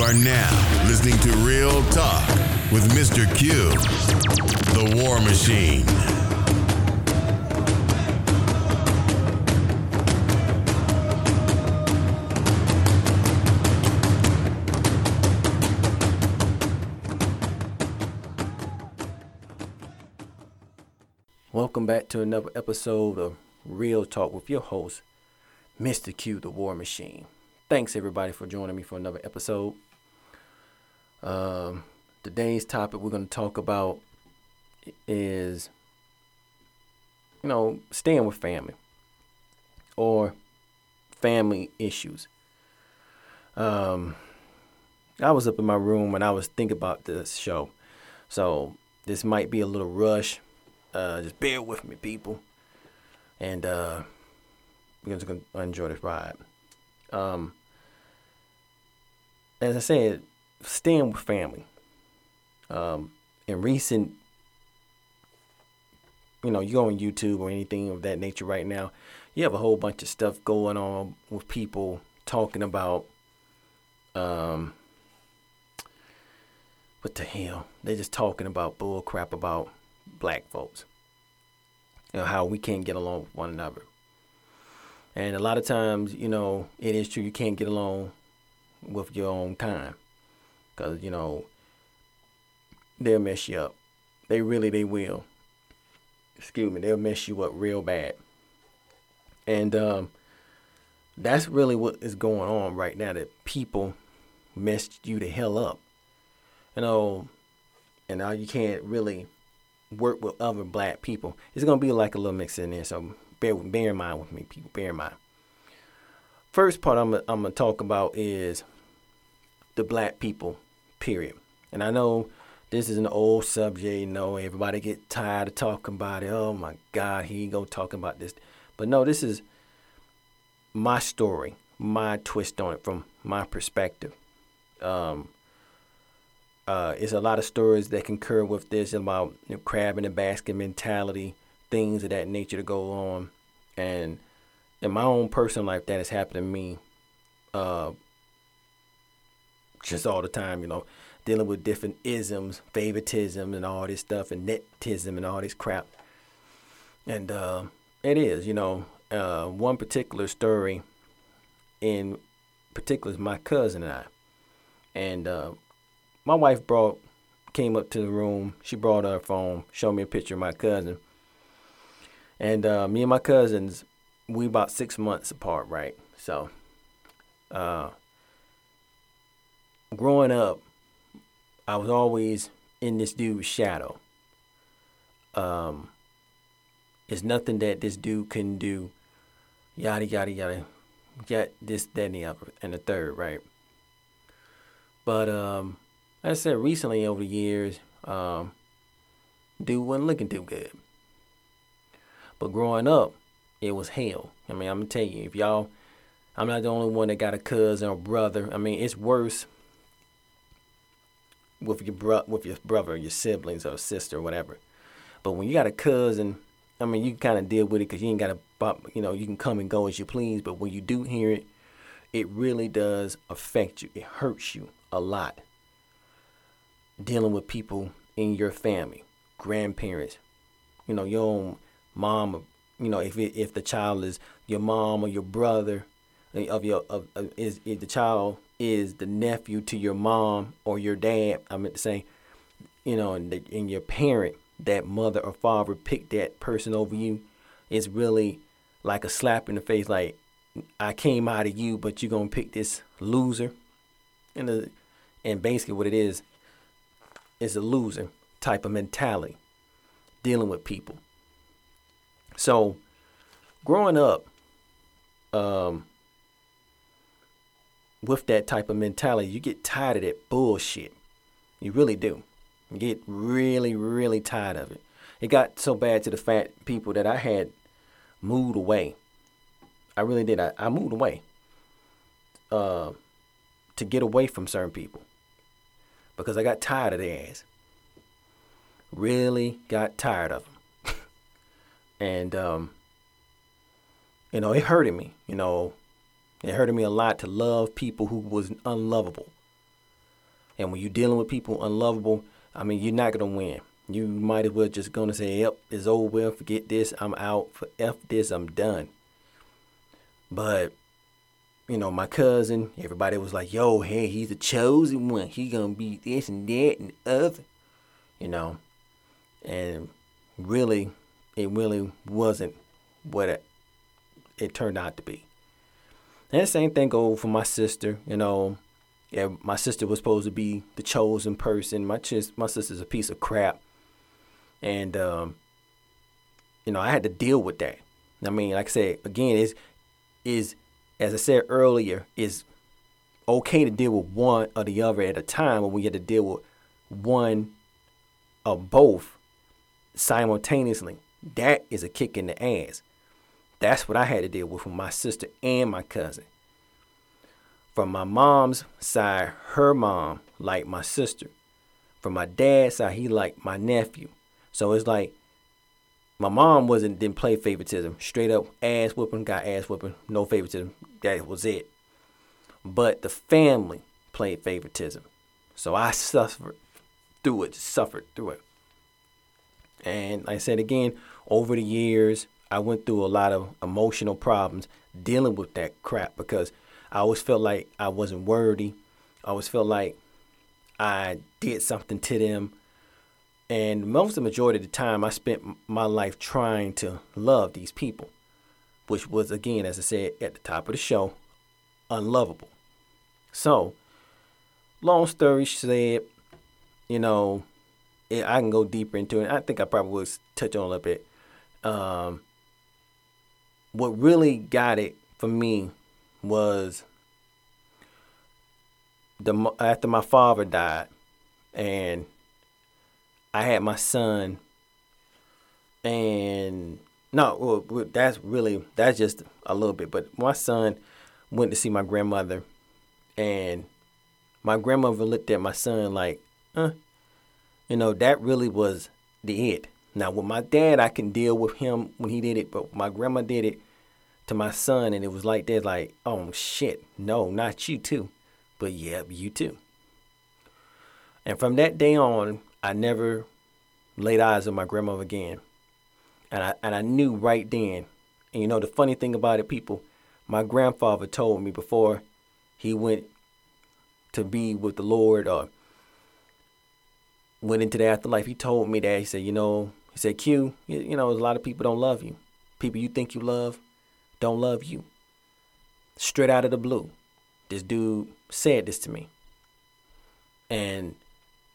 You are now listening to Real Talk with Mr. Q, the War Machine. Welcome back to another episode of Real Talk with your host, Mr. Q, the War Machine. Thanks everybody for joining me for another episode. Um, today's topic we're going to talk about is, you know, staying with family or family issues. Um, I was up in my room and I was thinking about this show, so this might be a little rush. Uh, just bear with me, people, and uh, we're just gonna enjoy this ride. Um, as I said, staying with family. Um, in recent, you know, you go on YouTube or anything of that nature right now, you have a whole bunch of stuff going on with people talking about, um, what the hell? They're just talking about bull crap about black folks. You know, how we can't get along with one another. And a lot of times, you know, it is true you can't get along with your own kind. Because, you know, they'll mess you up. They really, they will. Excuse me, they'll mess you up real bad. And um, that's really what is going on right now that people messed you the hell up. You know, and now you can't really work with other black people. It's gonna be like a little mix in there, so bear bear in mind with me, people. Bear in mind. First part I'm I'm gonna talk about is the black people, period. And I know this is an old subject. You know, everybody get tired of talking about it. Oh my God, he go talking about this. But no, this is my story, my twist on it from my perspective. Um, uh, it's a lot of stories that concur with this about you know, crab in the basket mentality, things of that nature to go on. And in my own personal life, that has happened to me uh, just all the time, you know, dealing with different isms, favoritism, and all this stuff, and nepotism, and all this crap. And uh, it is, you know, uh, one particular story in particular is my cousin and I. And uh, my wife brought came up to the room. She brought her phone, showed me a picture of my cousin. And uh, me and my cousins, we about six months apart, right? So, uh, growing up, I was always in this dude's shadow. Um, it's nothing that this dude couldn't do. Yada yada yada. Get this, that, and the other, and the third, right? But um, like I said recently over the years, um, dude wasn't looking too good. But growing up, it was hell. I mean, I'm gonna tell you, if y'all, I'm not the only one that got a cousin or brother. I mean, it's worse with your bro- with your brother, your siblings, or sister, or whatever. But when you got a cousin, I mean, you can kind of deal with it because you ain't got to, you know, you can come and go as you please. But when you do hear it, it really does affect you. It hurts you a lot. Dealing with people in your family, grandparents, you know, your own mom, you know, if it, if the child is your mom or your brother, eh, of your of, of is if the child is the nephew to your mom or your dad, I meant to say, you know, and, the, and your parent, that mother or father picked that person over you, it's really like a slap in the face. Like I came out of you, but you're gonna pick this loser, and the, and basically what it is is a loser type of mentality dealing with people. So, growing up, um, with that type of mentality, you get tired of that bullshit. You really do. You get really, really tired of it. It got so bad to the fact people that I had moved away. I really did. I, I moved away uh, to get away from certain people because I got tired of their ass. Really got tired of them. and, um, you know, it hurted me. You know, it hurted me a lot to love people who was unlovable. And when you're dealing with people unlovable, I mean, you're not gonna win. You might as well just gonna say, "Yep, it's over. Well, forget this. I'm out. For f this, I'm done." But you know, my cousin, everybody was like, "Yo, hey, he's the chosen one. He gonna be this and that and other," you know. And really, it really wasn't what it, it turned out to be. And the same thing go for my sister. You know, yeah, my sister was supposed to be the chosen person. My ch- my sister's a piece of crap, and um, you know I had to deal with that. I mean, like I said again, is is as I said earlier, is okay to deal with one or the other at a time, but we had to deal with one or both simultaneously. That is a kick in the ass. That's what I had to deal with with my sister and my cousin. From my mom's side, her mom liked my sister. From my dad's side, he liked my nephew. So it's like my mom wasn't didn't play favoritism. Straight up ass whooping, got ass whooping, no favoritism. That was it. But the family played favoritism. So I suffered through it, suffered through it. And like I said again, over the years, I went through a lot of emotional problems dealing with that crap because I always felt like I wasn't worthy. I always felt like I did something to them. And most of the majority of the time, I spent my life trying to love these people, which was, again, as I said at the top of the show, unlovable. So, long story said, you know, I can go deeper into it. I think I probably will touch on a little bit. Um, what really got it for me was the after my father died, and I had my son, and no, well, that's really that's just a little bit. But my son went to see my grandmother, and my grandmother looked at my son like, "Huh," you know, that really was the it. Now with my dad, I can deal with him when he did it, but my grandma did it to my son, and it was like that, like, oh shit, no, not you too, but yeah, you too. And from that day on, I never laid eyes on my grandmother again, and I and I knew right then. And you know the funny thing about it, people, my grandfather told me before he went to be with the Lord or went into the afterlife. He told me that he said, you know, he said, Q, you, know, a lot of people don't love you. People you think you love don't love you. Straight out of the blue, this dude said this to me. And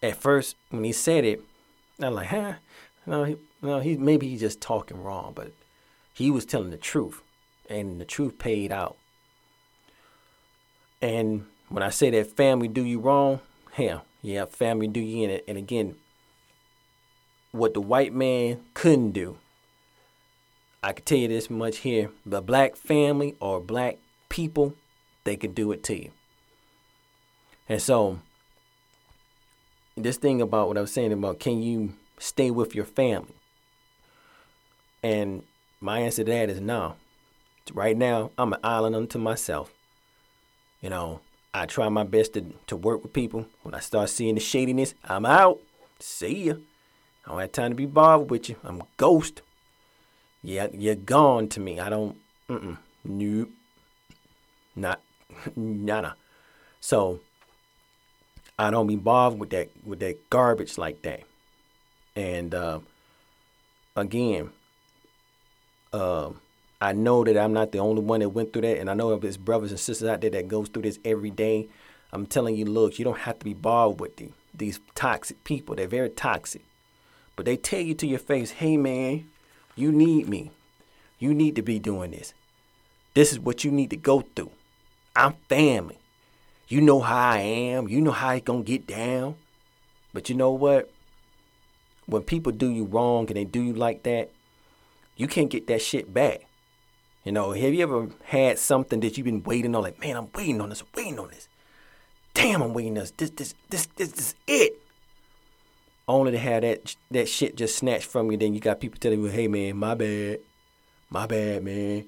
at first, when he said it, I'm like, huh? No, he, no, he maybe he's just talking wrong, but he was telling the truth, and the truth paid out. And when I say that family do you wrong, hell, yeah, family do you in it. And again, what the white man couldn't do, I can tell you this much here: the black family or black people, they can do it to you. And so, this thing about what I was saying about can you stay with your family? And my answer to that is no. Right now, I'm an island unto myself. You know, I try my best to, to work with people. When I start seeing the shadiness, I'm out. See ya. I don't have time to be bothered with you. I'm a ghost. Yeah, you're gone to me. I don't. Mm-mm. Nope. Not. Nada. So. I don't be bothered with that with that garbage like that. And uh, again, uh, I know that I'm not the only one that went through that, and I know there's brothers and sisters out there that goes through this every day. I'm telling you, look, you don't have to be bothered with the, these toxic people. They're very toxic, but they tell you to your face, "Hey, man, you need me. You need to be doing this. This is what you need to go through. I'm family. You know how I am. You know how I gonna get down. But you know what? When people do you wrong and they do you like that, you can't get that shit back. You know, have you ever had something that you've been waiting on? Like, man, I'm waiting on this, waiting on this. Damn, I'm waiting on this. This, this, this, this, this is it. Only to have that that shit just snatched from you. Then you got people telling you, "Hey, man, my bad, my bad, man.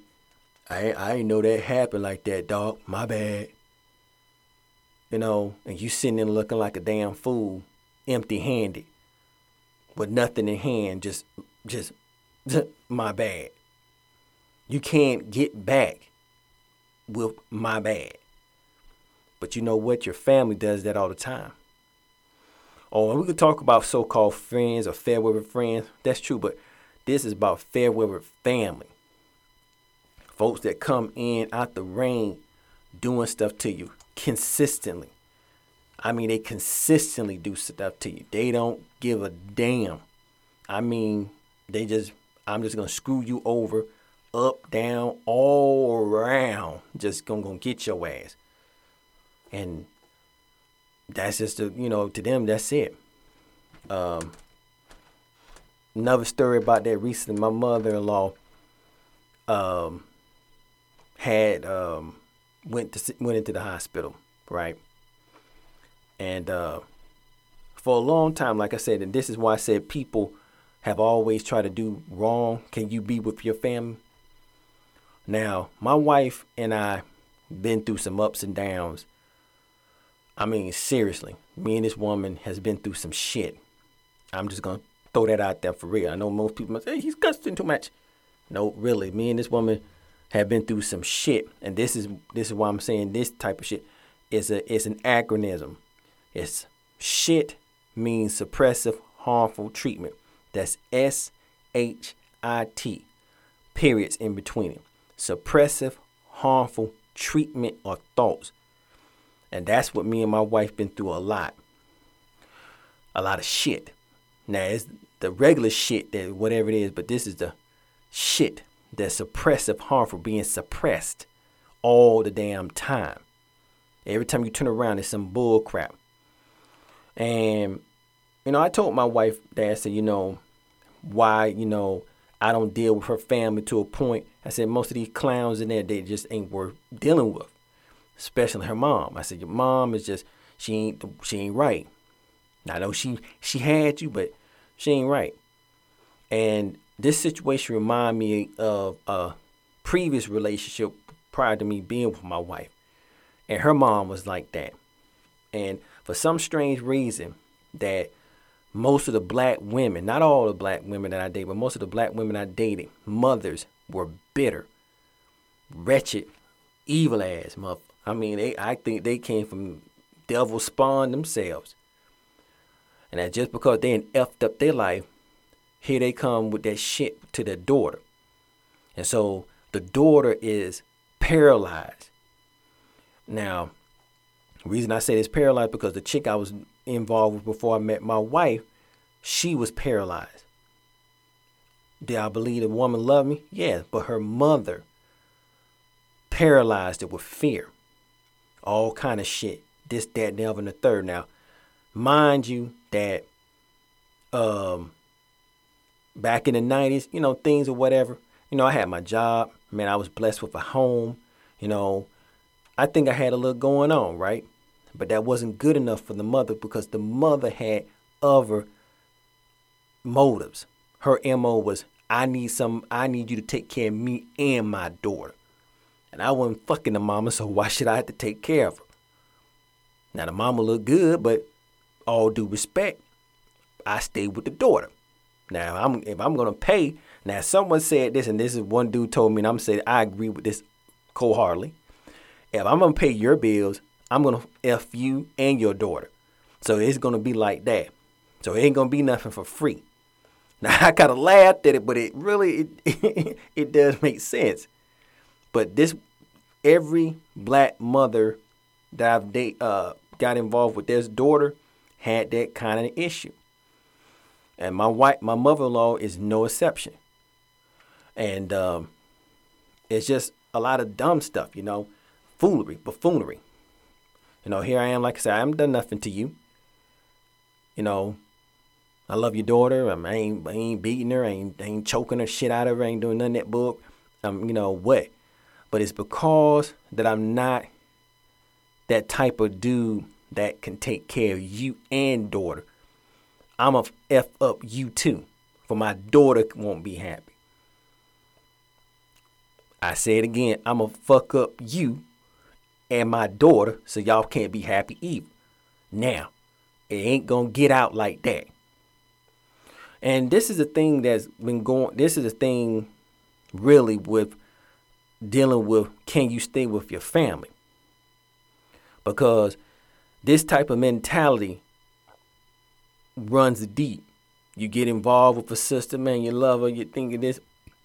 I I ain't know that happened like that, dog. My bad." you know, and you sitting there looking like a damn fool, empty handed, with nothing in hand, just, just, my bad. You can't get back with my bad. But you know what? Your family does that all the time. Oh, and we could talk about so-called friends or fair weather friends. That's true, but this is about fair weather family. Folks that come in out the rain doing stuff to you consistently. I mean, they consistently do stuff to you. They don't give a damn. I mean, they just, I'm just going to screw you over, up, down, all around. Just going to get your ass. And that's just, the, you know, to them, that's it. Um, another story about that recently, my mother in law um, had um, went to went into the hospital, right? And uh, for a long time, like I said, and this is why I said people have always tried to do wrong. Can you be with your family? Now, my wife and I been through some ups and downs. I mean, seriously, me and this woman has been through some shit. I'm just gonna throw that out there for real. I know most people must say he's cussing too much. No, really, me and this woman have been through some shit, and this is this is why I'm saying this type of shit is a it's an acronym. It's shit means suppressive harmful treatment. That's S H I T. Periods in between it. Suppressive harmful treatment or thoughts. And that's what me and my wife been through a lot. A lot of shit. Now it's the regular shit that whatever it is, but this is the shit that's suppressive harmful being suppressed all the damn time. Every time you turn around, it's some bull crap. And, you know, I told my wife that I said, you know, why, you know, I don't deal with her family to a point. I said, most of these clowns in there, they just ain't worth dealing with, especially her mom. I said, your mom is just, she ain't, she ain't right. I know she, she had you, but she ain't right. And this situation remind me of a previous relationship prior to me being with my wife. And her mom was like that. And for some strange reason that most of the black women, not all the black women that I dated, but most of the black women I dated, mothers were bitter, wretched, evil ass mother. I mean, they I think they came from devil spawn themselves. And that just because they effed up their life, here they come with that shit to their daughter. And so the daughter is paralyzed. Now, the reason I say this paralyzed because the chick I was involved with before I met my wife, she was paralyzed. Did I believe the woman loved me? Yeah, but her mother paralyzed it with fear. All kind of shit. This, that, and the other, and the third. Now, mind you that um back in the 90s, you know, things or whatever. You know, I had my job. Man, I was blessed with a home. You know, I think I had a little going on, right? But that wasn't good enough for the mother because the mother had other motives. Her MO was, I need some, I need you to take care of me and my daughter. And I wasn't fucking the mama, so why should I have to take care of her? Now the mama looked good, but all due respect, I stayed with the daughter. Now, I'm if I'm gonna pay. Now, someone said this, and this is one dude told me, and I'm saying I agree with this wholeheartedly. If I'm gonna pay your bills, I'm gonna f you and your daughter. So it's gonna be like that. So it ain't gonna be nothing for free. Now I kind of laughed at it, but it really it, it does make sense. But this every black mother that I've date, uh, got involved with their daughter had that kind of issue. And my wife, my mother-in-law is no exception. And um, it's just a lot of dumb stuff, you know, foolery, buffoonery. You know, here I am, like I said, I haven't done nothing to you. You know, I love your daughter. I ain't, I ain't beating her. I ain't, I ain't choking her shit out of her. I ain't doing of that book. Um, you know what? But it's because that I'm not that type of dude that can take care of you and daughter. I'm a f up you too, for my daughter won't be happy. I say it again, I'm a fuck up you and my daughter, so y'all can't be happy either. Now, it ain't gonna get out like that. And this is the thing that's been going. This is the thing, really, with dealing with can you stay with your family? Because this type of mentality runs deep. You get involved with a sister, man, you love her, you think of this,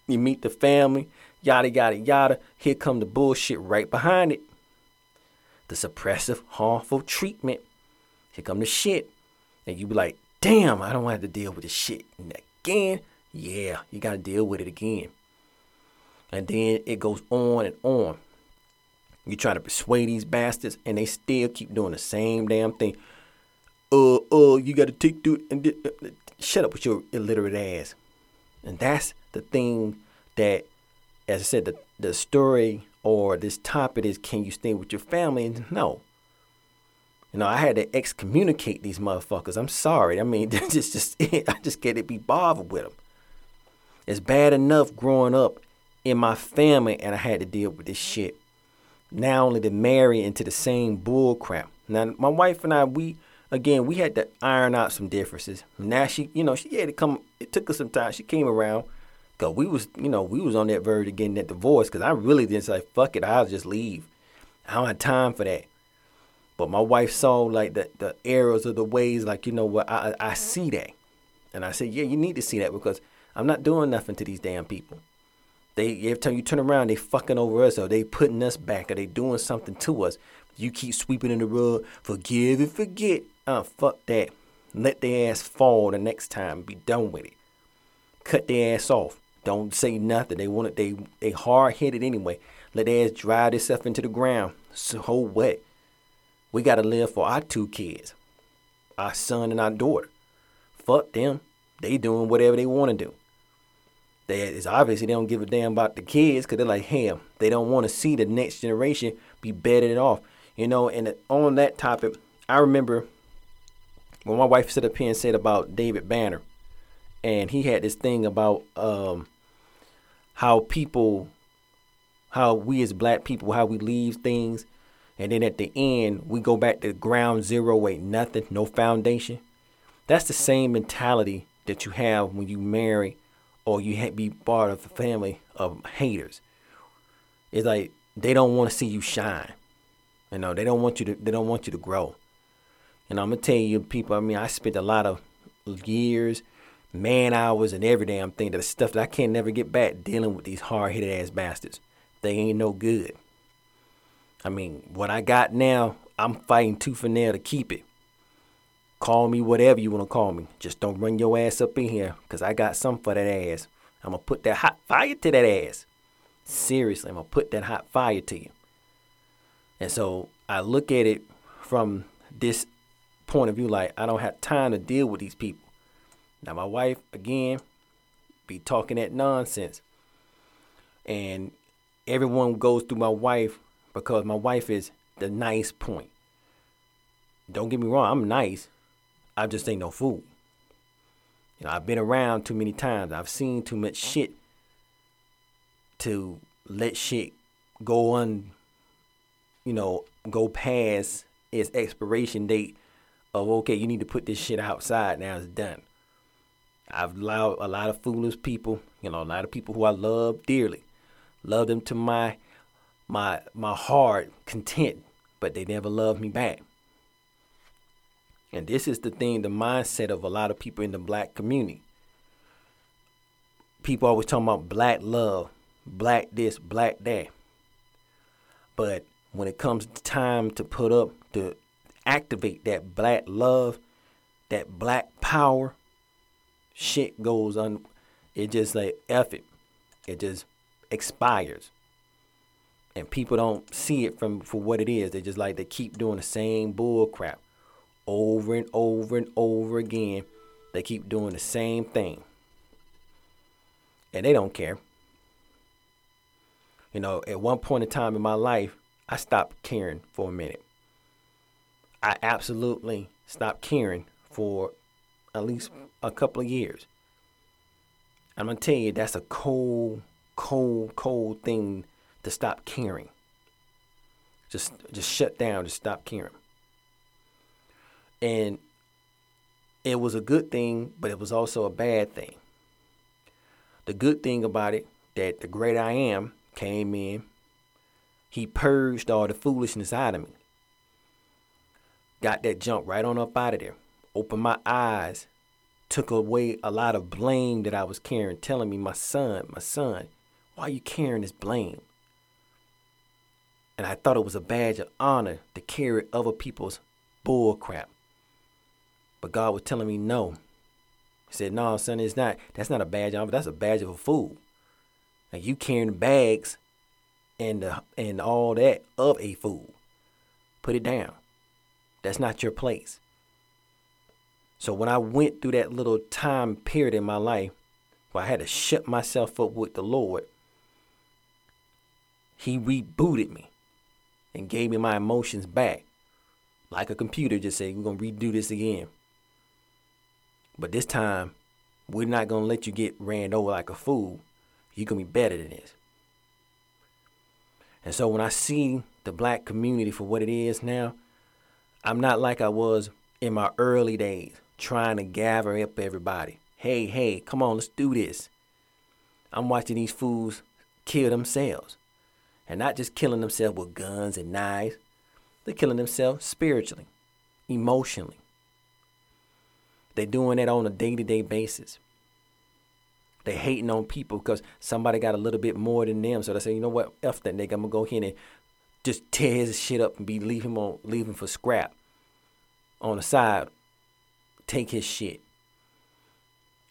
you meet the family, yada yada yada. Here come the bullshit right behind it. The suppressive, harmful treatment. Here come the shit. And you be like, damn, I don't want to to deal with this shit and again. Yeah, you gotta deal with it again. And then it goes on and on. You try to persuade these bastards, and they still keep doing the same damn thing. Uh, uh, you gotta take dude and uh, uh, shut up with your illiterate ass. And that's the thing that, as I said, the the story or this topic is, can you stay with your family? And no, you know, I had to excommunicate these motherfuckers. I'm sorry. I mean, that's just just I just can't be bothered with them. It's bad enough growing up in my family, and I had to deal with this shit. Now only to marry into the same bull crap. Now my wife and I, we again, we had to iron out some differences. Now she, you know, she had to come. It took her some time. She came around. Cause we was, you know, we was on that verge of getting that divorce. Cause I really didn't say, fuck it, I'll just leave. I don't have time for that. But my wife saw like the, the errors of the ways, like, you know what, I, I see that. And I said, yeah, you need to see that because I'm not doing nothing to these damn people. They every time you turn around, they fucking over us or they putting us back or they doing something to us. You keep sweeping in the rug, forgive and forget. Uh, fuck that. Let their ass fall the next time. Be done with it. Cut their ass off. Don't say nothing. They want it. They they hard headed anyway. Let their ass drive themselves into the ground. So what? We got to live for our two kids, our son and our daughter. Fuck them. They doing whatever they want to do. They, it's obviously they don't give a damn about the kids because they're like, hell, they don't want to see the next generation be bedded off. You know, and on that topic, I remember when my wife stood up here and said about David Banner, and he had this thing about um, how people, how we as black people, how we leave things and then at the end we go back to ground zero ain't nothing no foundation that's the same mentality that you have when you marry or you be part of the family of haters. It's like they don't want to see you shine. You know they don't want you to they don't want you to grow. And i'm gonna tell you people i mean i spent a lot of years man hours and every damn thing that stuff that i can't never get back dealing with these hard-headed ass bastards. They ain't no good. I mean, what I got now, I'm fighting tooth and nail to keep it. Call me whatever you want to call me. Just don't run your ass up in here because I got something for that ass. I'm going to put that hot fire to that ass. Seriously, I'm going to put that hot fire to you. And so I look at it from this point of view like, I don't have time to deal with these people. Now, my wife, again, be talking that nonsense. And everyone goes through my wife because my wife is the nice point. Don't get me wrong, I'm nice. I just ain't no fool. You know, I've been around too many times. I've seen too much shit to let shit go on, you know, go past its expiration date of okay, you need to put this shit outside now it's done. I've allowed a lot of foolish people, you know, a lot of people who I love dearly. Love them to my my my heart content, but they never loved me back. And this is the thing, the mindset of a lot of people in the black community. People always talking about black love, black this, black that. But when it comes time to put up to activate that black love, that black power, shit goes on. It just like F it. It just expires and people don't see it from for what it is. They just like they keep doing the same bull crap over and over and over again. They keep doing the same thing. And they don't care. You know, at one point in time in my life, I stopped caring for a minute. I absolutely stopped caring for at least a couple of years. I'm gonna tell you that's a cold, cold, cold thing to stop caring. Just just shut down, just stop caring. And it was a good thing, but it was also a bad thing. The good thing about it that the great I am came in, he purged all the foolishness out of me. Got that junk right on up out of there. Opened my eyes, took away a lot of blame that I was carrying, telling me, my son, my son, why are you carrying this blame? And I thought it was a badge of honor to carry other people's bull crap. But God was telling me no. He said, No, son, it's not. That's not a badge of honor. That's a badge of a fool. Like you carrying bags and the, and all that of a fool. Put it down. That's not your place. So when I went through that little time period in my life where I had to shut myself up with the Lord, He rebooted me and gave me my emotions back. Like a computer just said, we're going to redo this again. But this time, we're not going to let you get ran over like a fool. You're going to be better than this. And so when I see the black community for what it is now, I'm not like I was in my early days trying to gather up everybody. Hey, hey, come on, let's do this. I'm watching these fools kill themselves. And not just killing themselves with guns and knives, they're killing themselves spiritually, emotionally. They're doing that on a day to day basis. They hating on people because somebody got a little bit more than them. So they say, you know what, F that nigga, I'm gonna go here and just tear his shit up and be leave him on leave him for scrap. On the side, take his shit.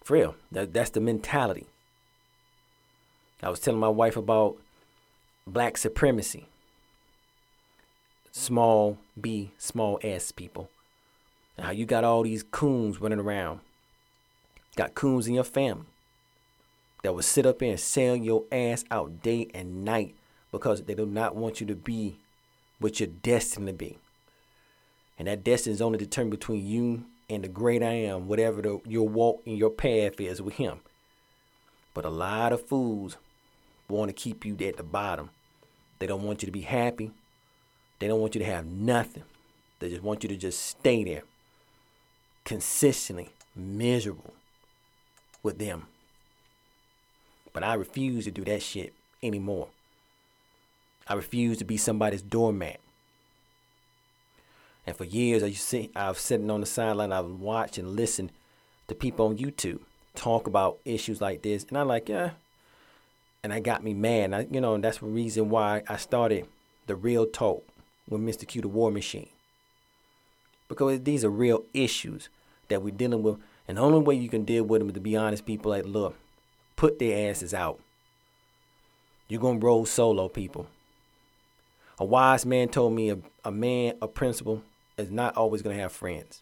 For real. That, that's the mentality. I was telling my wife about black supremacy. Small B, small S people. And how you got all these coons running around. Got coons in your family that will sit up and sell your ass out day and night because they do not want you to be what you're destined to be. And that destiny is only determined between you and the great I am, whatever the, your walk and your path is with Him. But a lot of fools want to keep you at the bottom. They don't want you to be happy. They don't want you to have nothing. They just want you to just stay there consistently miserable with them. But I refuse to do that shit anymore. I refuse to be somebody's doormat. And for years, I see, I've sitting on the sideline, I've watched and listened to people on YouTube talk about issues like this, and I'm like, yeah. And I got me mad. I, you know, that's the reason why I started the Real Talk with Mr. Q, the War Machine. Because these are real issues that we're dealing with, and the only way you can deal with them is to be honest. People like, look, put their asses out. You're gonna roll solo, people. A wise man told me a, a man, a principal, is not always going to have friends.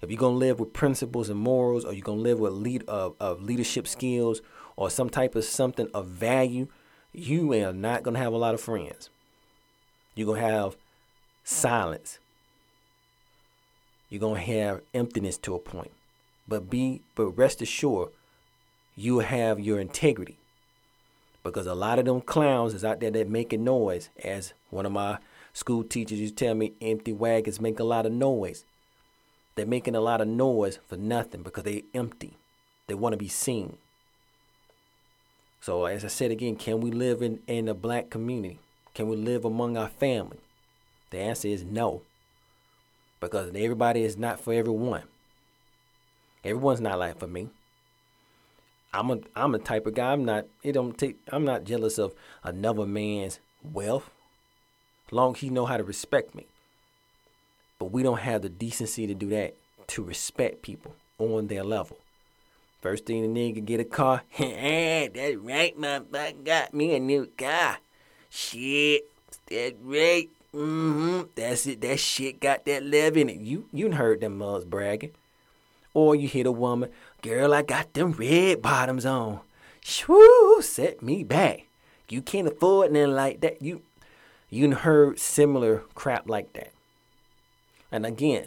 If you're going to live with principles and morals, or you're going to live with lead of, of leadership skills, or some type of something of value, you are not going to have a lot of friends. You're going to have silence. You're going to have emptiness to a point. But be but rest assured, you have your integrity. Because a lot of them clowns is out there that making noise, as one of my School teachers used to tell me empty wagons make a lot of noise. They're making a lot of noise for nothing because they're empty. They want to be seen. So, as I said again, can we live in, in a black community? Can we live among our family? The answer is no. Because everybody is not for everyone. Everyone's not like for me. I'm a I'm a type of guy. I'm not it don't take I'm not jealous of another man's wealth long he know how to respect me. But we don't have the decency to do that, to respect people on their level. First thing the nigga get a car, hey, that's right, motherfucker, got me a new car. Shit, that's right. Mm-hmm. That's it. That shit got that love in it. You you heard them mugs bragging. Or you hit a woman, girl, I got them red bottoms on. Shoo, set me back. You can't afford nothing like that. You you heard similar crap like that. And again,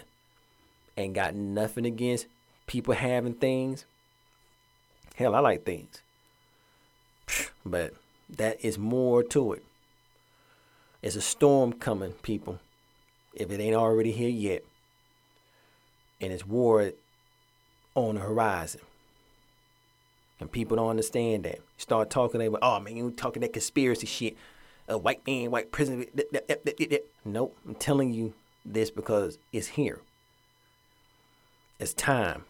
ain't got nothing against people having things. Hell, I like things. But that is more to it. It's a storm coming, people. If it ain't already here yet. And it's war on the horizon. And people don't understand that. Start talking they about, oh man, you talking that conspiracy shit. A white man, white prison. Nope. I'm telling you this because it's here. It's time.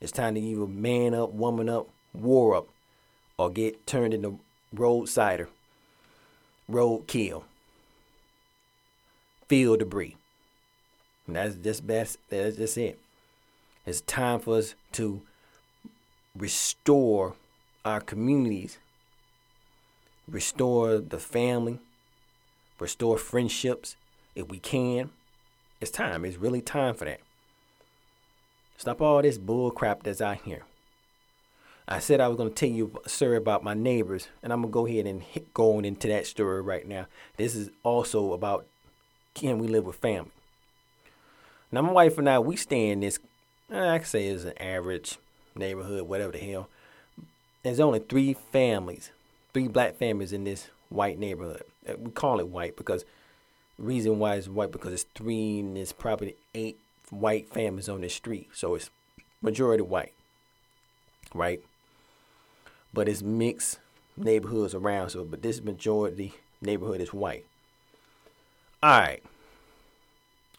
It's time to either man up, woman up, war up, or get turned into roadsider, road kill, field debris. And that's just best. That's just it. It's time for us to restore our communities, restore the family, restore friendships if we can. It's time. It's really time for that. Stop all this bull crap that's out here. I said I was going to tell you a story about my neighbors, and I'm going to go ahead and hit, go on into that story right now. This is also about can we live with family. Now, my wife and I, we stay in this, I can say it's an average neighborhood, whatever the hell. There's only three families, three black families in this white neighborhood. Uh, we call it white because the reason why it's white because it's three and there's probably eight white families on the street. So it's majority white, right? But it's mixed neighborhoods around. So, but this majority neighborhood is white. All right.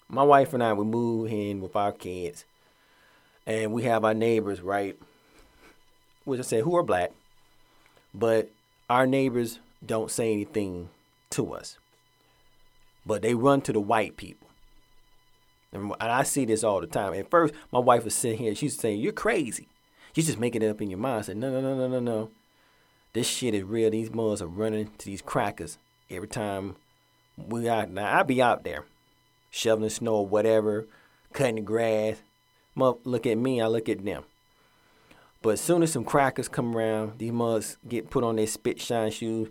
My wife and I, we move in with our kids, and we have our neighbors, right? Which I said, who are black, but our neighbors don't say anything to us. But they run to the white people. And I see this all the time. At first, my wife was sitting here. She's saying, "You're crazy. You're just making it up in your mind." I said, "No, no, no, no, no, no. This shit is real. These mugs are running to these crackers every time we out. Now I be out there, shoveling snow or whatever, cutting the grass. Mother, look at me. I look at them. But as soon as some crackers come around, these mugs get put on their spit shine shoes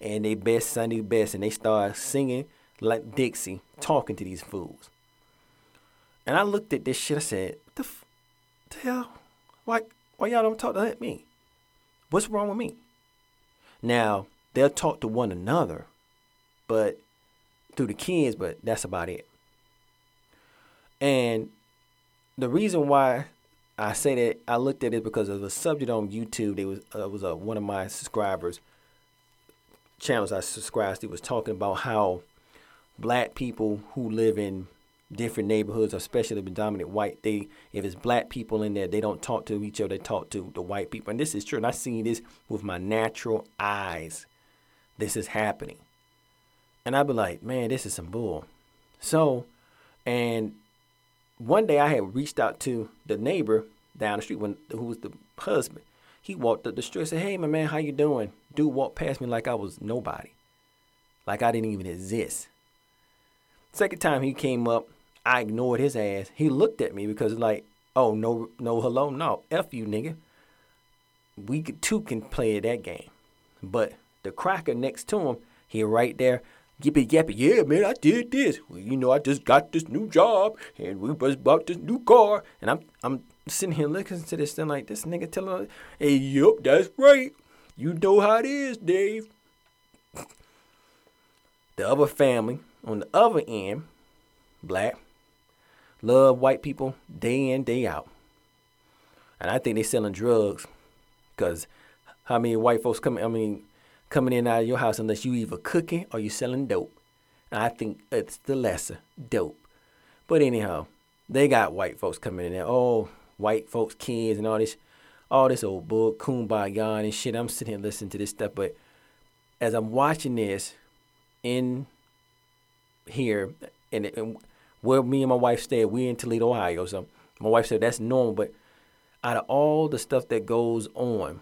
and they best Sunday best, and they start singing like Dixie, talking to these fools. And I looked at this shit. I said, "The, f- the hell? Why? Why y'all don't talk to me? What's wrong with me?" Now they'll talk to one another, but through the kids. But that's about it. And the reason why I say that I looked at it because of a subject on YouTube. There was uh, was uh, one of my subscribers channels I subscribed to was talking about how black people who live in different neighborhoods, especially the dominant white, they if it's black people in there, they don't talk to each other, they talk to the white people. And this is true. And I seen this with my natural eyes. This is happening. And I'd be like, man, this is some bull. So, and one day I had reached out to the neighbor down the street when who was the husband. He walked up the street and said, Hey my man, how you doing? Dude walked past me like I was nobody. Like I didn't even exist. Second time he came up, I ignored his ass. He looked at me because like, oh no, no, hello, no, f you, nigga. We two can play that game, but the cracker next to him, he right there, yippy yappy, yeah, man, I did this. Well, you know, I just got this new job, and we just bought this new car, and I'm, I'm sitting here listening to this thing like this nigga telling, hey, yup, that's right. You know how it is, Dave. The other family on the other end, black, love white people day in, day out. And I think they selling drugs because how many white folks coming, I mean, coming in out of your house unless you either cooking or you selling dope. And I think it's the lesser, dope. But anyhow, they got white folks coming in there. Oh, white folks, kids, and all this, all this old bull, kumbaya and shit. I'm sitting here listening to this stuff, but as I'm watching this in here, and, and where me and my wife stayed, we in Toledo, Ohio. So my wife said that's normal, but out of all the stuff that goes on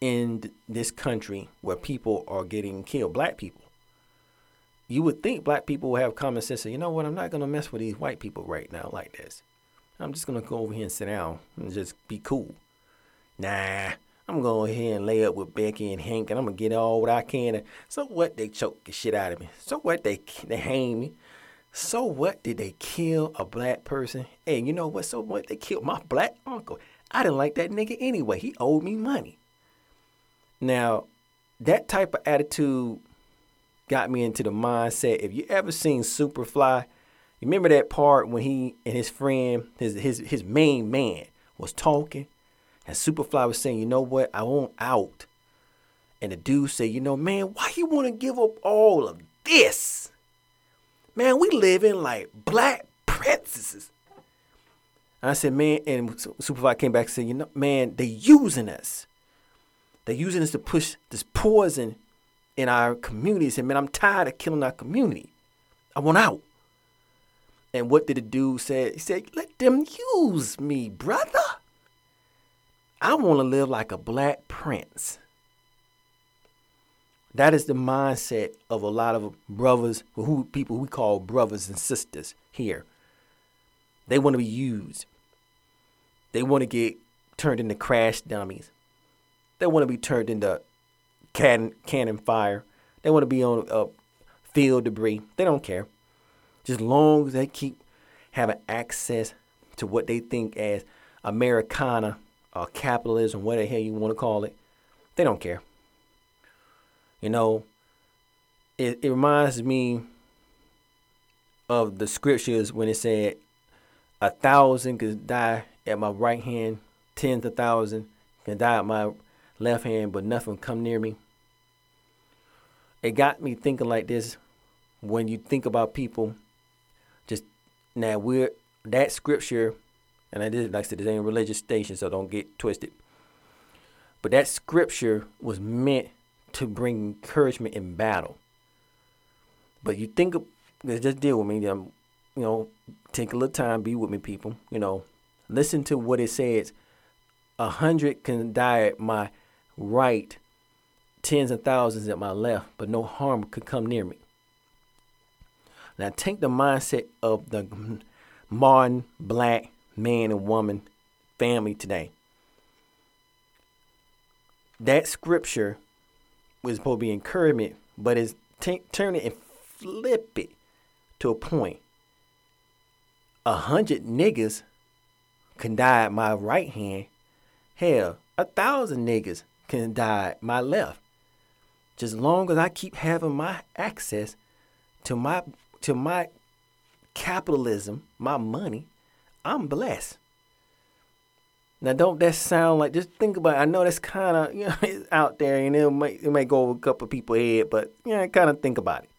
in this country where people are getting killed, black people, you would think black people would have common sense. Say, you know what? I'm not gonna mess with these white people right now like this. I'm just gonna go over here and sit down and just be cool. Nah, I'm gonna go ahead and lay up with Becky and Hank, and I'm gonna get all what I can. And So what? They choke the shit out of me. So what? They they hang me. So what? Did they kill a black person? Hey, you know what? So what? They killed my black uncle. I didn't like that nigga anyway. He owed me money. Now, that type of attitude got me into the mindset. If you ever seen Superfly, you remember that part when he and his friend, his his his main man, was talking, and Superfly was saying, "You know what? I want out." And the dude said, "You know, man, why you want to give up all of this? Man, we live in like black princesses." And I said, "Man," and Supervisor came back and said, "You know, man, they using us. They're using us to push this poison in our communities. And man, I'm tired of killing our community. I want out." And what did the dude say? He said, "Let them use me, brother. I want to live like a black prince." That is the mindset of a lot of brothers, who people we call brothers and sisters here. They want to be used. They want to get turned into crash dummies. They want to be turned into cannon, cannon fire. They want to be on uh, field debris. They don't care. Just long as they keep having access to what they think as Americana or capitalism, whatever the hell you want to call it, they don't care. You know, it, it reminds me of the scriptures when it said, A thousand could die at my right hand, tens of thousands can die at my left hand, but nothing come near me. It got me thinking like this when you think about people, just now we're that scripture, and I did like I said, this ain't religious station, so don't get twisted. But that scripture was meant to bring encouragement in battle. But you think, of, just deal with me. Um, you know, take a little time, be with me, people. You know, listen to what it says. A hundred can die at my right, tens of thousands at my left, but no harm could come near me. Now, take the mindset of the modern black man and woman family today. That scripture was supposed to be encouragement, but it's t- turn it and flip it to a point. A hundred niggas can die at my right hand. Hell, a thousand niggas can die at my left. Just long as I keep having my access to my to my capitalism, my money, I'm blessed. Now, don't that sound like? Just think about. It. I know that's kind of you know it's out there, and it might it might go over a couple of people's head, but yeah, kind of think about it.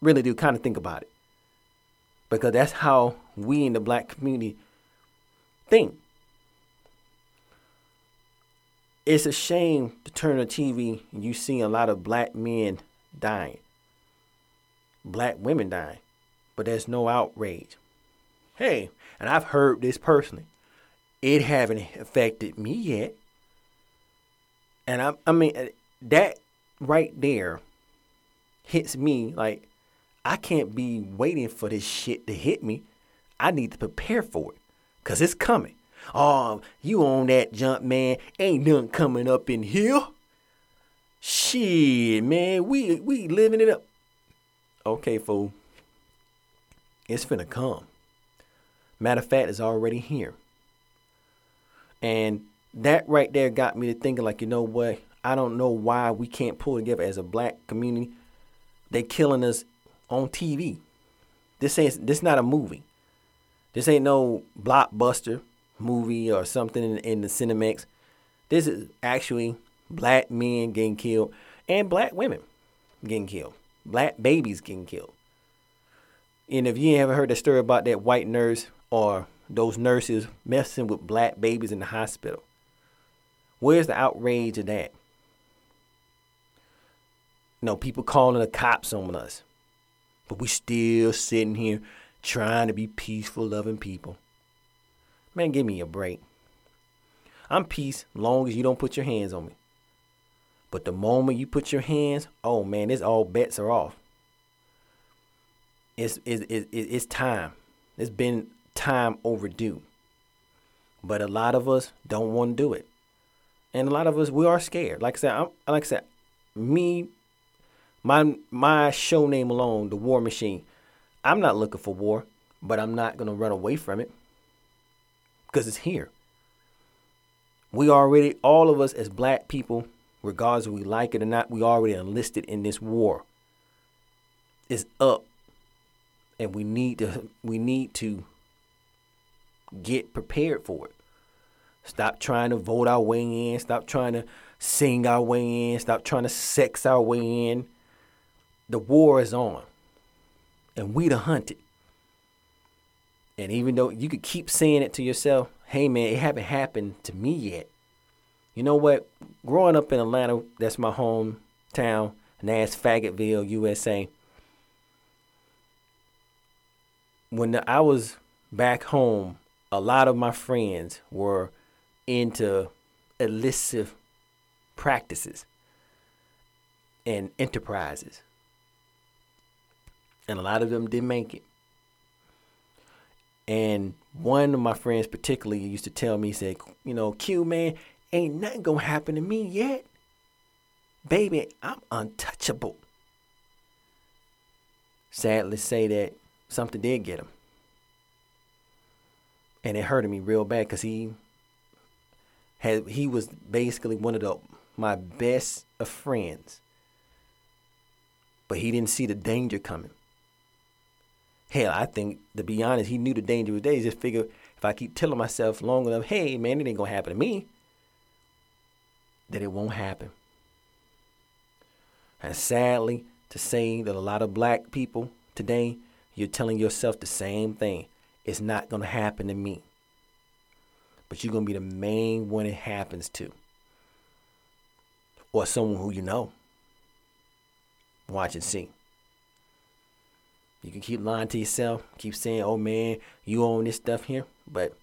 Really do kind of think about it, because that's how we in the black community think. It's a shame to turn on TV and you see a lot of black men dying, black women dying, but there's no outrage. Hey, and I've heard this personally it haven't affected me yet. And I, I mean, that right there hits me like I can't be waiting for this shit to hit me. I need to prepare for it because it's coming. Oh, you on that jump, man. Ain't nothing coming up in here. Shit, man. We, we living it up. Okay, fool. It's finna come. Matter of fact, it's already here. And that right there got me to thinking, like, you know what? I don't know why we can't pull together as a black community. They're killing us on TV. This ain't this not a movie. This ain't no blockbuster movie or something in, in the Cinemax. This is actually black men getting killed and black women getting killed. Black babies getting killed. And if you haven't heard the story about that white nurse or those nurses messing with black babies in the hospital. Where's the outrage of that? You know, people calling the cops on us. But we still sitting here trying to be peaceful, loving people. Man, give me a break. I'm peace long as you don't put your hands on me. But the moment you put your hands, oh man, it's all bets are off. It's, it's, it's, it's time. It's been time overdue. But a lot of us don't want to do it. And a lot of us we are scared. Like I said, I'm, like I said, me, my my show name alone, the War Machine. I'm not looking for war, but I'm not gonna run away from it because it's here. We already, all of us as black people, regardless if we like it or not, we already enlisted in this war. It's up. And we need to we need to get prepared for it. Stop trying to vote our way in. Stop trying to sing our way in. Stop trying to sex our way in. The war is on. And we the hunted. And even though you could keep saying it to yourself, hey man, it haven't happened to me yet. You know what? Growing up in Atlanta, that's my hometown, and Fayetteville, USA. When the, I was back home, a lot of my friends were into illicit practices and enterprises. And a lot of them didn't make it. And one of my friends particularly used to tell me, he said, you know, Q man, ain't nothing gonna happen to me yet. Baby, I'm untouchable. Sadly say that something did get him. And it hurted me real bad because he had he was basically one of the my best of friends. But he didn't see the danger coming. Hell, I think to be honest, he knew the danger was there. He just figured if I keep telling myself long enough, hey man, it ain't gonna happen to me, that it won't happen. And sadly, to say that a lot of black people today, you're telling yourself the same thing. It's not gonna happen to me. But you're gonna be the main one it happens to. Or someone who you know. Watch and see. You can keep lying to yourself, keep saying, oh man, you own this stuff here, but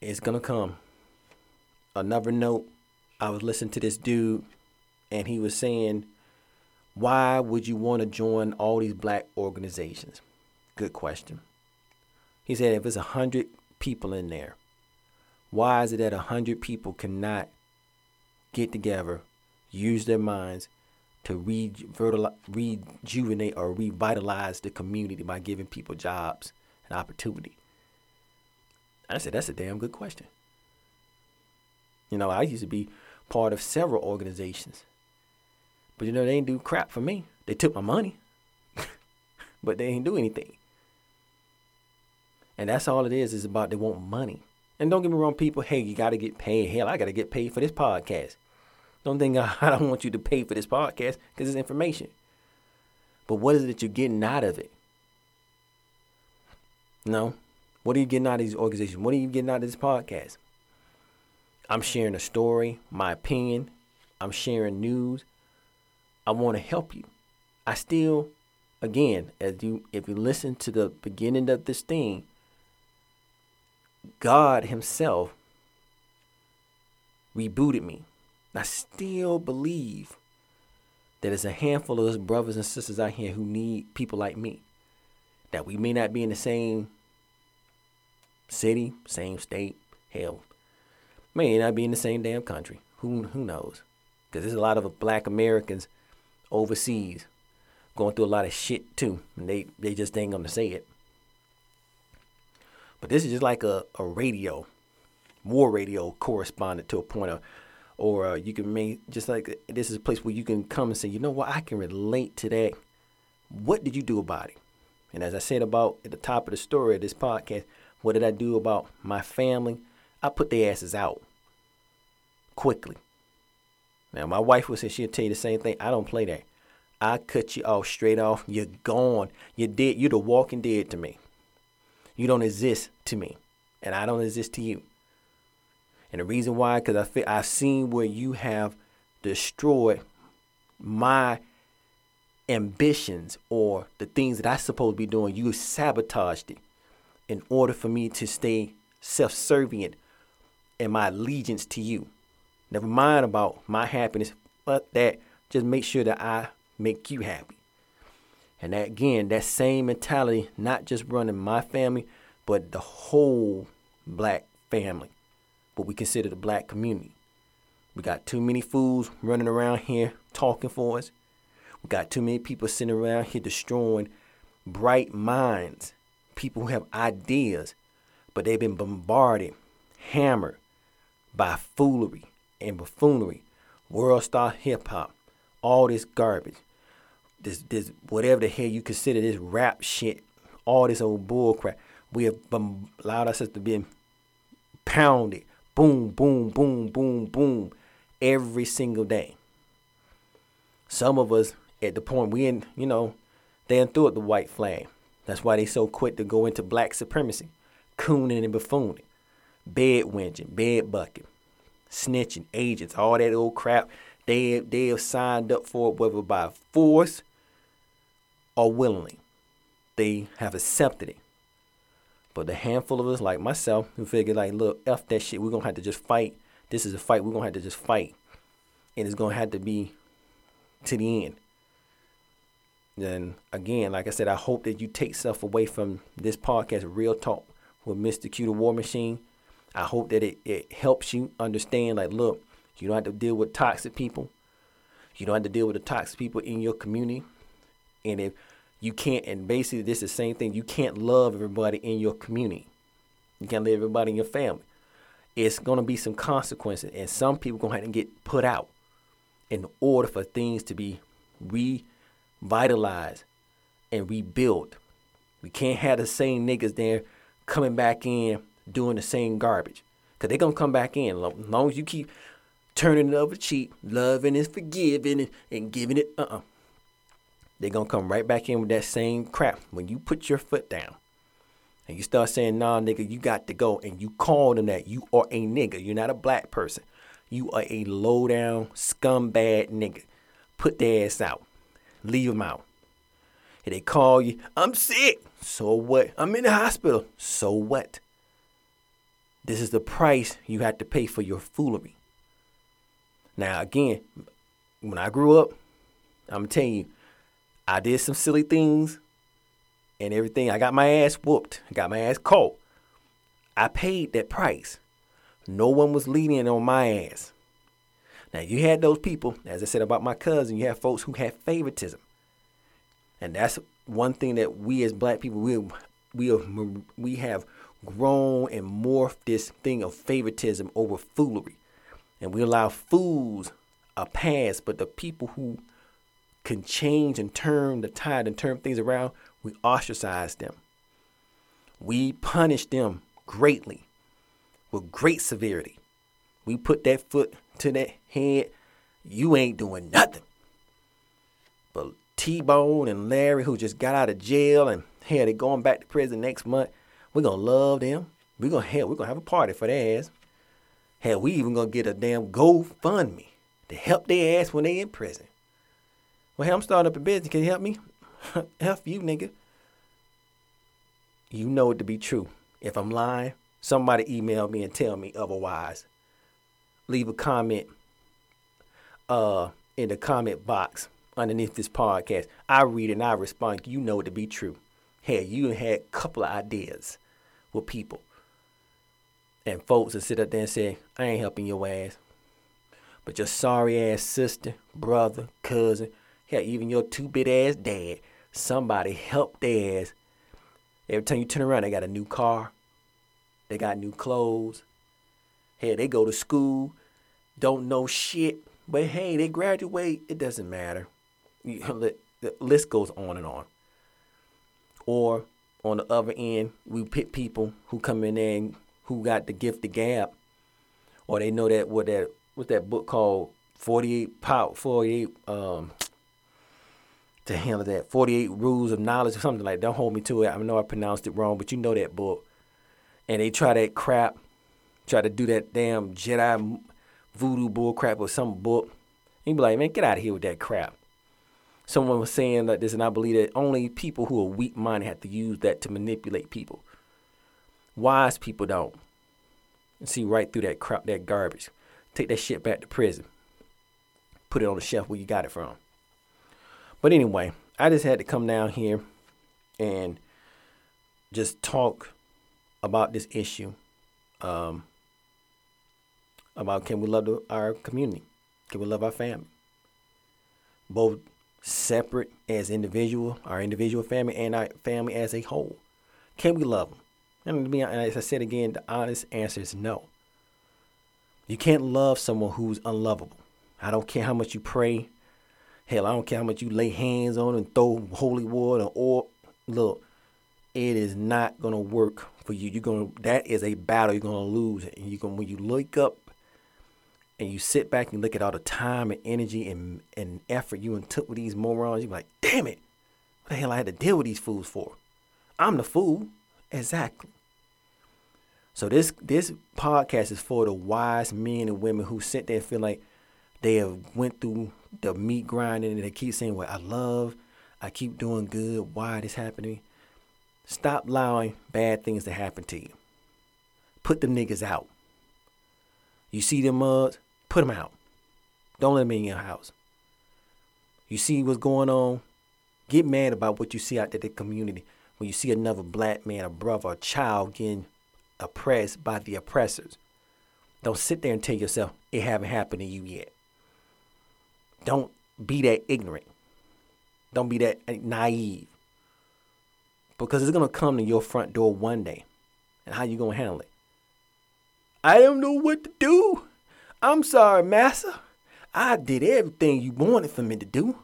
it's gonna come. Another note, I was listening to this dude and he was saying, why would you want to join all these black organizations? Good question. He said if it's a hundred people in there, why is it that a hundred people cannot get together, use their minds, to rejuvenate or revitalize the community by giving people jobs and opportunity? I said, that's a damn good question. You know, I used to be part of several organizations, but you know, they ain't do crap for me. They took my money, but they ain't do anything. And that's all it is, is about they want money. And don't get me wrong, people, hey, you got to get paid. Hell, I got to get paid for this podcast. Don't think I, I don't want you to pay for this podcast because it's information. But what is it that you're getting out of it? No. What are you getting out of these organizations? What are you getting out of this podcast? I'm sharing a story, my opinion. I'm sharing news. I want to help you. I still, again, as you if you listen to the beginning of this thing, God Himself rebooted me. I still believe that there's a handful of us brothers and sisters out here who need people like me. That we may not be in the same city, same state, hell, may not be in the same damn country. Who who knows? Because there's a lot of black Americans overseas going through a lot of shit too, and they they just ain't gonna say it. But this is just like a, a radio, war radio correspondent to a point of or uh, you can make just like this is a place where you can come and say, you know what, I can relate to that. What did you do about it? And as I said about at the top of the story of this podcast, what did I do about my family? I put their asses out quickly. Now my wife would say she'll tell you the same thing. I don't play that. I cut you off straight off. You're gone. You're dead. You're the walking dead to me. You don't exist to me, and I don't exist to you. And the reason why, because I feel I've seen where you have destroyed my ambitions or the things that I supposed to be doing. You sabotaged it in order for me to stay self-serving and my allegiance to you. Never mind about my happiness, but that just make sure that I make you happy. And that again, that same mentality, not just running my family, but the whole black family what we consider the black community. We got too many fools running around here talking for us. We got too many people sitting around here destroying bright minds, people who have ideas, but they've been bombarded, hammered by foolery and buffoonery, world star hip hop, all this garbage, this this whatever the hell you consider this rap shit, all this old bull crap. We have allowed ourselves to be pounded, boom, boom, boom, boom, boom, every single day. Some of us at the point we in, you know, they threw up the white flag. That's why they so quick to go into black supremacy, cooning and buffooning, bed wenching, bed bucking, snitching, agents, all that old crap. They they have signed up for it, whether by force or willingly. They have accepted it. But the handful of us, like myself, who figured like, look, f that shit, we're gonna have to just fight. This is a fight. We're gonna have to just fight, and it's gonna have to be to the end. Then again, like I said, I hope that you take stuff away from this podcast, Real Talk with Mr. Q the War Machine. I hope that it, it helps you understand, like, look, you don't have to deal with toxic people. You don't have to deal with the toxic people in your community. And if you can't, and basically this is the same thing, you can't love everybody in your community. You can't love everybody in your family. It's gonna be some consequences, and some people gonna have to get put out in order for things to be re vitalize, and rebuilt. We can't have the same niggas there coming back in doing the same garbage. Cause they're gonna come back in. As long as you keep turning the other cheek, loving and forgiving and, and giving it uh uh-uh. They gonna come right back in with that same crap. When you put your foot down and you start saying, nah, nigga, you got to go, and you call them that, you are a nigga. You're not a black person. You are a low down scumbag nigga. Put their ass out leave them out. If they call you, I'm sick. So what? I'm in the hospital. So what? This is the price you have to pay for your foolery. Now, again, when I grew up, I'm telling you, I did some silly things and everything. I got my ass whooped, got my ass caught. I paid that price. No one was leaning on my ass. Now you had those people, as I said about my cousin, you have folks who had favoritism, and that's one thing that we as black people we we have, we have grown and morphed this thing of favoritism over foolery, and we allow fools a pass, but the people who can change and turn the tide and turn things around, we ostracize them. We punish them greatly with great severity. We put that foot to that head, you ain't doing nothing. But T Bone and Larry, who just got out of jail and hell, they going back to prison next month, we're gonna love them. We're gonna hell, we're gonna have a party for their ass. Hell, we even gonna get a damn GoFundMe to help their ass when they in prison. Well, hell, I'm starting up a business. Can you help me? help you, nigga. You know it to be true. If I'm lying, somebody email me and tell me otherwise leave a comment uh, in the comment box underneath this podcast. I read and I respond. You know it to be true. Hey, you had a couple of ideas with people. And folks that sit up there and say, I ain't helping your ass. But your sorry ass sister, brother, cousin, hell, even your two bit ass dad, somebody help their ass. Every time you turn around, they got a new car. They got new clothes. Hey, they go to school, don't know shit, but hey, they graduate. It doesn't matter. The list goes on and on. Or on the other end, we pick people who come in there and who got the gift of gab, or they know that what that what's that book called Forty Eight Power Forty Eight um to handle that Forty Eight Rules of Knowledge or something like. That. Don't hold me to it. I know I pronounced it wrong, but you know that book. And they try that crap try to do that damn Jedi voodoo bull crap or some book. And you be like, man, get out of here with that crap. Someone was saying like this, and I believe that only people who are weak minded have to use that to manipulate people. Wise people don't. And see right through that crap, that garbage. Take that shit back to prison. Put it on the shelf where you got it from. But anyway, I just had to come down here and just talk about this issue. Um, about can we love our community? Can we love our family? Both separate as individual, our individual family, and our family as a whole. Can we love them? And be as I said again, the honest answer is no. You can't love someone who's unlovable. I don't care how much you pray. Hell, I don't care how much you lay hands on and throw holy water or look, it is not gonna work for you. You're gonna that is a battle you're gonna lose. And you gonna when you look up and you sit back and look at all the time and energy and, and effort you took with these morons, you're like, damn it, what the hell I had to deal with these fools for? I'm the fool. Exactly. So this this podcast is for the wise men and women who sit there and feel like they have went through the meat grinding and they keep saying, Well, I love, I keep doing good, why this happening? Stop allowing bad things to happen to you. Put them niggas out. You see them mugs, put them out. Don't let them in your house. You see what's going on, get mad about what you see out there in the community. When you see another black man, a brother, a child getting oppressed by the oppressors. Don't sit there and tell yourself it haven't happened to you yet. Don't be that ignorant. Don't be that naive. Because it's gonna come to your front door one day. And how you gonna handle it? I don't know what to do. I'm sorry, massa. I did everything you wanted for me to do.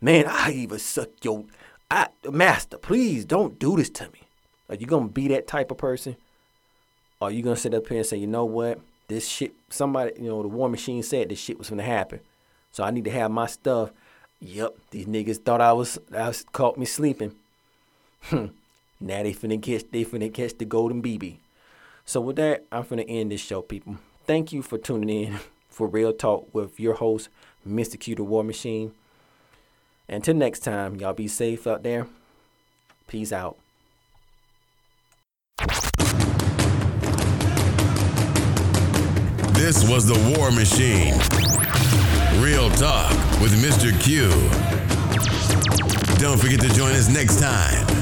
Man, I even suck your I master, please don't do this to me. Are you gonna be that type of person? Are you gonna sit up here and say, you know what? This shit, somebody, you know, the war machine said this shit was gonna happen. So I need to have my stuff. Yep, these niggas thought I was, I was caught me sleeping. Hmm, now they finna catch, they finna catch the golden BB. So with that, I'm finna end this show, people. Thank you for tuning in for Real Talk with your host, Mr. Q the War Machine. Until next time, y'all be safe out there. Peace out. This was the War Machine. Real Talk with Mr. Q. Don't forget to join us next time